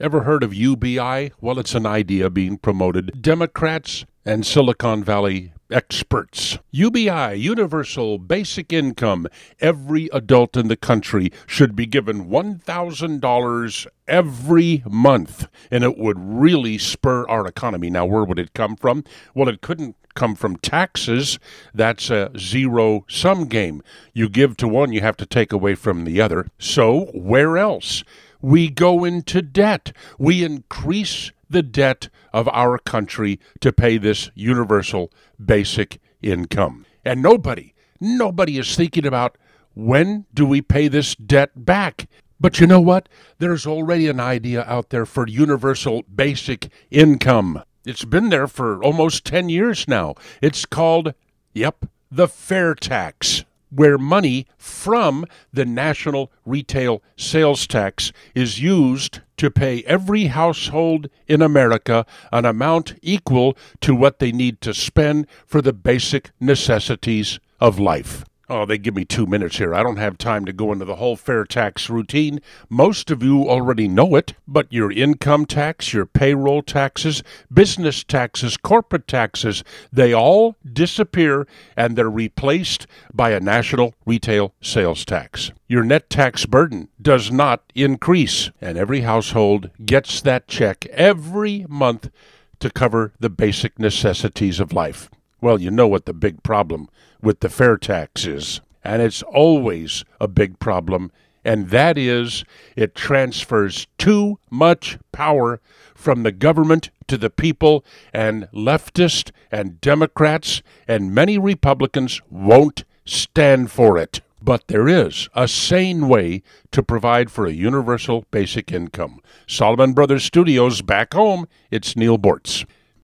Ever heard of UBI? Well, it's an idea being promoted. Democrats and Silicon Valley experts. UBI, Universal Basic Income. Every adult in the country should be given $1,000 every month, and it would really spur our economy. Now, where would it come from? Well, it couldn't come from taxes. That's a zero sum game. You give to one, you have to take away from the other. So, where else? We go into debt. We increase the debt of our country to pay this universal basic income. And nobody, nobody is thinking about when do we pay this debt back? But you know what? There's already an idea out there for universal basic income. It's been there for almost 10 years now. It's called, yep, the fair tax where money from the national retail sales tax is used to pay every household in America an amount equal to what they need to spend for the basic necessities of life. Oh, they give me two minutes here. I don't have time to go into the whole fair tax routine. Most of you already know it, but your income tax, your payroll taxes, business taxes, corporate taxes, they all disappear and they're replaced by a national retail sales tax. Your net tax burden does not increase, and every household gets that check every month to cover the basic necessities of life. Well, you know what the big problem with the fair tax is, and it's always a big problem, and that is it transfers too much power from the government to the people, and leftists and Democrats and many Republicans won't stand for it. But there is a sane way to provide for a universal basic income. Solomon Brothers Studios back home, it's Neal Boortz.